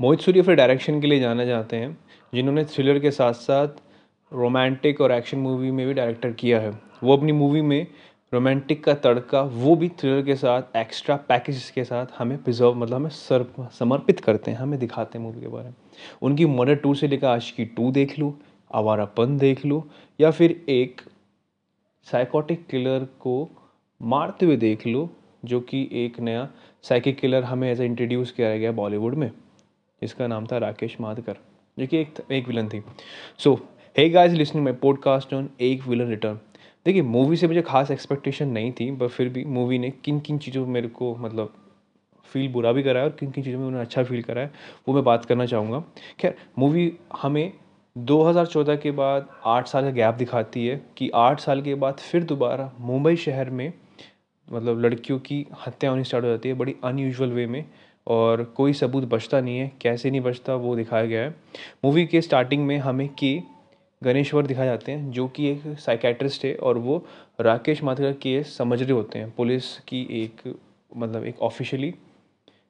मोहित सूर्य फिर डायरेक्शन के लिए जाना जाते हैं, जिन्होंने थ्रिलर के साथ साथ रोमांटिक और एक्शन मूवी में भी डायरेक्टर किया है। वो अपनी मूवी में रोमांटिक का तड़का, वो भी थ्रिलर के साथ एक्स्ट्रा पैकेज के साथ हमें प्रिजर्व मतलब हमें सर समर्पित करते हैं, हमें दिखाते हैं मूवी के बारे में। उनकी मर्डर टू से लेकर आज की टू देख लो, आवारापन देख लो, या फिर एक साइकोटिक किलर को मारते हुए देख लो, जो कि एक नया साइकिक किलर हमें ऐसा इंट्रोड्यूस किया गया बॉलीवुड में। जिसका नाम था राकेश माधकर, जो कि एक एक विलन थी। So hey guys listening my podcast on Ek villain return देखिए मूवी से मुझे खास एक्सपेक्टेशन नहीं थी पर फिर भी मूवी ने किन किन चीज़ों में मेरे को मतलब फील बुरा भी कराया और किन किन चीज़ों में उन्होंने अच्छा फील कराया, वो मैं बात करना चाहूँगा। खैर मूवी हमें 2014 के बाद आठ साल का गैप दिखाती है कि आठ साल के बाद फिर दोबारा मुंबई शहर में मतलब लड़कियों की हत्या होनी स्टार्ट हो जाती है बड़ी अनयूजल वे में। और कोई सबूत बचता नहीं है, कैसे नहीं बचता वो दिखाया गया है। मूवी के स्टार्टिंग में हमें के गणेश्वर दिखाए जाते हैं, जो कि एक साइकेट्रिस्ट है और वो राकेश माथुर का केस समझ रहे होते हैं। पुलिस की एक मतलब एक ऑफिशियली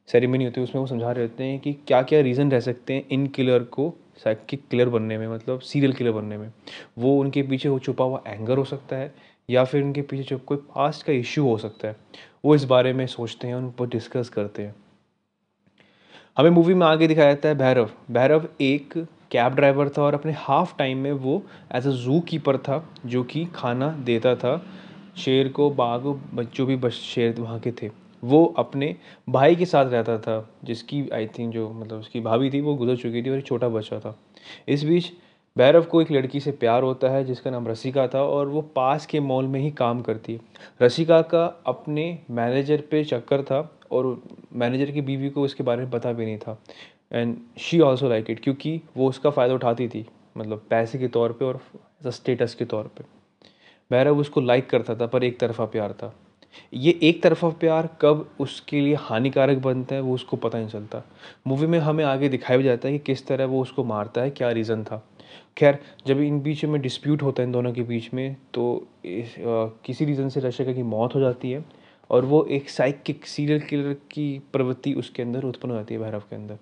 सेरेमनी होती है, उसमें वो समझा रहे होते हैं कि क्या क्या रीज़न रह सकते हैं इन किलर को साइकिक किलर बनने में मतलब सीरियल किलर बनने में। वो उनके पीछे वो छुपा हुआ एंगर हो सकता है, या फिर उनके पीछे जो कोई पास्ट का इश्यू हो सकता है। वो इस बारे में सोचते हैं, उन पर डिस्कस करते हैं। हमें मूवी में आगे दिखाया जाता है भैरव। भैरव एक कैब ड्राइवर था और अपने हाफ़ टाइम में वो एज अ जू कीपर था, जो कि खाना देता था। शेर को, बाघ, बच्चों भी बस शेर वहाँ के थे। वो अपने भाई के साथ रहता था, जिसकी आई थिंक जो मतलब उसकी भाभी थी, वो गुजर चुकी थी और एक छोटा बच्चा था। इस बीच भैरव को एक लड़की से प्यार होता है, जिसका नाम रसिका था, और वो पास के मॉल में ही काम करती है। रसिका का अपने मैनेजर पे चक्कर था, और मैनेजर की बीवी को उसके बारे में पता भी नहीं था। And she also like it क्योंकि वो उसका फ़ायदा उठाती थी मतलब पैसे के तौर पे और स्टेटस के तौर पे। भैरव उसको लाइक करता था, पर एक तरफा प्यार था। ये एक तरफा प्यार कब उसके लिए हानिकारक बनता है, वो उसको पता नहीं चलता। मूवी में हमें आगे दिखाया भी जाता है कि किस तरह वो उसको मारता है, क्या रीज़न था। खैर जब इन बीच में डिस्प्यूट होता है इन दोनों के बीच में तो इस, किसी रीज़न से रशिका की मौत हो जाती है और वो एक साइकिक सीरियल किलर की प्रवृत्ति उसके अंदर उत्पन्न हो जाती है भैरव के अंदर।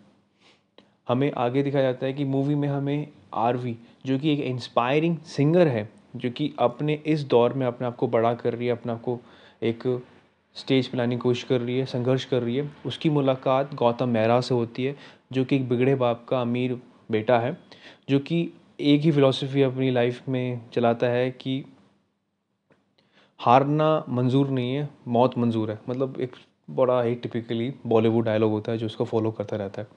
हमें आगे दिखाया जाता है कि मूवी में हमें आरवी जो कि एक इंस्पायरिंग सिंगर है जो कि अपने इस दौर में अपने आप को बड़ा कर रही है अपने आप को एक स्टेज पे लाने की कोशिश कर रही है संघर्ष कर रही है उसकी मुलाकात गौतम मेहरा से होती है जो कि एक बिगड़े बाप का अमीर बेटा है, जो कि एक ही फ़िलासफ़ी अपनी लाइफ में चलाता है कि हारना मंजूर नहीं है, मौत मंजूर है। मतलब एक बड़ा ही टिपिकली बॉलीवुड डायलॉग होता है जो उसको फॉलो करता रहता है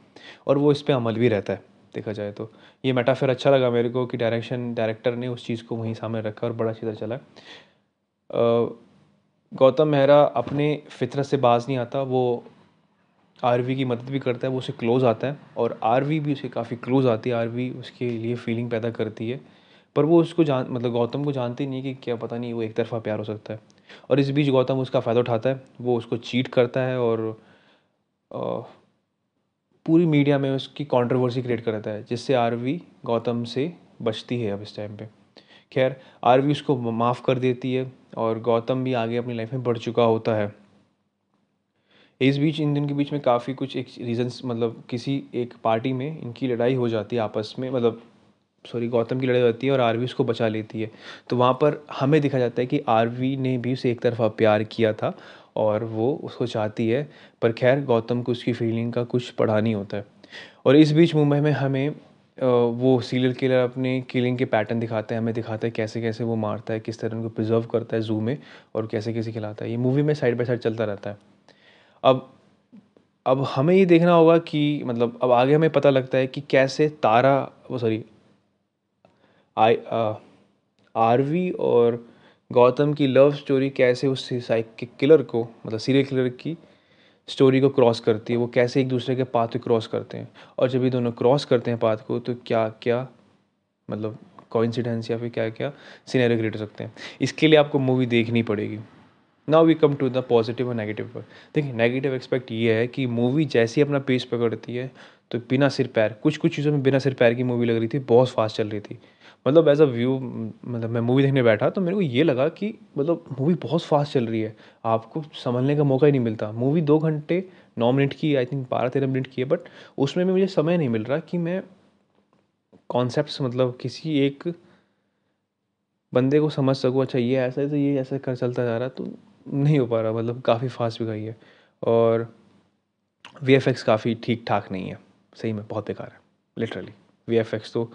और वो इस पर अमल भी रहता है, देखा जाए तो। ये मेटाफर अच्छा लगा मेरे को कि डायरेक्शन डायरेक्टर ने उस चीज़ को वहीं सामने रखा और बड़ा अच्छी तरह चला गौतम मेहरा अपने फितरत से बाज नहीं आता, वो आरवी की मदद भी करता है, वो उसे क्लोज़ आता है और आरवी भी उसे काफ़ी क्लोज़ आती है आरवी उसके लिए फीलिंग पैदा करती है। पर वो उसको जान मतलब गौतम को जानती नहीं कि क्या पता नहीं वो एक तरफा प्यार हो सकता है। और इस बीच गौतम उसका फ़ायदा उठाता है, वो उसको चीट करता है और पूरी मीडिया में उसकी कंट्रोवर्सी क्रिएट करता है, जिससे आरवी गौतम से बचती है अब इस टाइम पे। खैर आरवी उसको माफ़ कर देती है और गौतम भी आगे अपनी लाइफ में बढ़ चुका होता है। इस बीच इन दिन के बीच में काफ़ी कुछ एक रीजंस मतलब किसी एक पार्टी में इनकी लड़ाई हो जाती है आपस में मतलब सॉरी गौतम की लड़ाई होती है और आरवी उसको बचा लेती है। तो वहाँ पर हमें देखा जाता है कि आरवी ने भी उसे एक तरफा प्यार किया था और वो उसको चाहती है, पर खैर, गौतम को उसकी फीलिंग का कुछ पढ़ा नहीं होता है। और इस बीच मुंबई में हमें वो सीरियल किलर अपने किलिंग के पैटर्न दिखाते हैं, हमें दिखाता है कैसे कैसे वो मारता है, किस तरह उनको प्रिजर्व करता है जू में और कैसे कैसे खिलाता है। ये मूवी में साइड बाई साइड चलता रहता है। अब अब हमें ये देखना होगा कि मतलब अब आगे हमें पता लगता है कि कैसे तारा, वो सॉरी आई आरवी और गौतम की लव स्टोरी कैसे उस साइकिक किलर को मतलब सीरियल किलर की स्टोरी को क्रॉस करती है, वो कैसे एक दूसरे के पाथ को क्रॉस करते हैं। और जब ये दोनों क्रॉस करते हैं पाथ को तो क्या क्या मतलब कोइंसिडेंस या फिर क्या क्या सीनरी क्रिएट हो सकते हैं। इसके लिए आपको मूवी देखनी पड़ेगी। Now we come to the positive और नेगेटिव पर देखिए नेगेटिव एक्सपेक्ट ये है कि मूवी जैसे अपना पेज पकड़ती है तो बिना सिर पैर कुछ कुछ चीज़ों में बिना सिर पैर की मूवी लग रही थी, बहुत फास्ट चल रही थी। मतलब एज अ व्यू मतलब मैं मूवी देखने बैठा तो मेरे को ये लगा कि मतलब मूवी बहुत फास्ट चल रही है। आपको संभलने का मौका ही नहीं मिलता। मूवी दो घंटे, नौ मिनट की आई थिंक बारह तेरह मिनट की है बट उसमें भी मुझे समय नहीं मिल रहा कि मैं कॉन्सेप्ट मतलब किसी एक बंदे को समझ सकूँ अच्छा ये ऐसा है तो ये ऐसा कर, चलता जा रहा तो नहीं हो पा रहा मतलब काफ़ी फास्ट गई है और वी एफ़ एक्स काफ़ी ठीक ठाक नहीं है। सही में बहुत बेकार है लिटरली वी एफ़ एक्स तो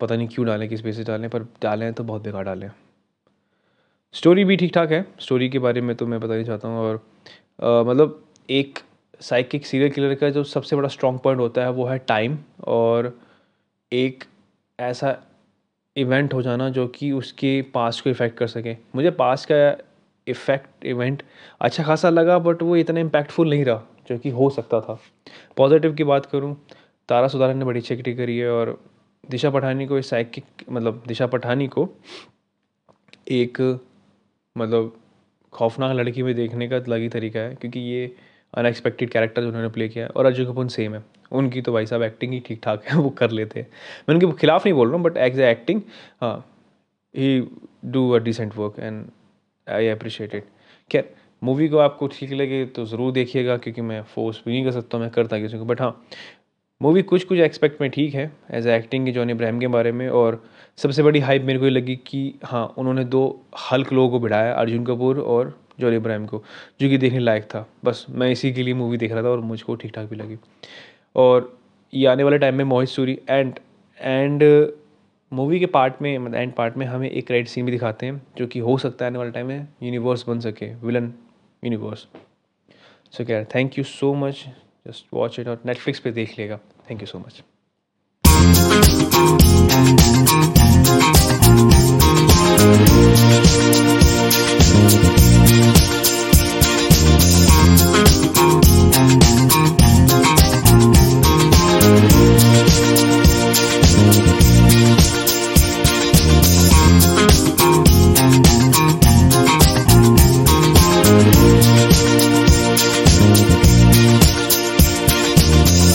पता नहीं क्यों डालें किस बेसिस डालें पर डालें तो बहुत बेकार डालें। स्टोरी भी ठीक ठाक है स्टोरी के बारे में तो मैं बताना चाहता हूँ और आ, मतलब एक साइकिक सीरियल किलर का जो सबसे बड़ा स्ट्रॉन्ग पॉइंट होता है वो है टाइम और एक ऐसा इवेंट हो जाना जो कि उसके पास को इफ़ेक्ट कर सके। मुझे पास का इफ़ेक्ट इवेंट अच्छा खासा लगा बट वो इतना इम्पैक्टफुल नहीं रहा, जो कि हो सकता था। पॉजिटिव की बात करूँ, तारा सुधारन ने बड़ी अच्छी एक्टिंग करी है, और दिशा पठानी को साइकिक मतलब दिशा पठानी को एक मतलब खौफनाक लड़की में देखने का अलग ही तरीका है, क्योंकि ये अनएक्सपेक्टेड कैरेक्टर उन्होंने प्ले किया है, और अजय कपूर सेम है। उनकी तो भाई साहब एक्टिंग ही ठीक ठाक है, वो कर लेते हैं। मैं उनके खिलाफ नहीं बोल रहा हूँ बट एज ए एक्टिंग हाँ he do a decent work and I appreciate it खैर मूवी को आपको ठीक लगे तो ज़रूर देखिएगा, क्योंकि मैं फोर्स भी नहीं कर सकता, मैं करता किसी को। बट हाँ मूवी कुछ कुछ एक्सपेक्ट में ठीक है एज एक्टिंग की जॉन इब्राहिम के बारे में, और सबसे बड़ी हाइप मेरे को ये लगी कि हाँ उन्होंने दो हल्क लोगों को बिठाया अर्जुन कपूर और जॉन इब्राहिम को, जो कि देखने लायक था। बस मैं इसी के लिए मूवी देख रहा था और मुझको ठीक ठाक भी लगी। और ये आने वाले टाइम में Mohit Suri and and movie के पार्ट में मतलब एंड पार्ट में हमें एक राइट सीन भी दिखाते हैं, जो कि हो सकता है आने वाले टाइम में यूनिवर्स बन सके विलन यूनिवर्स सो क्या thank you so much just watch it और नेटफ्लिक्स पे देख लेगा. Thank you so much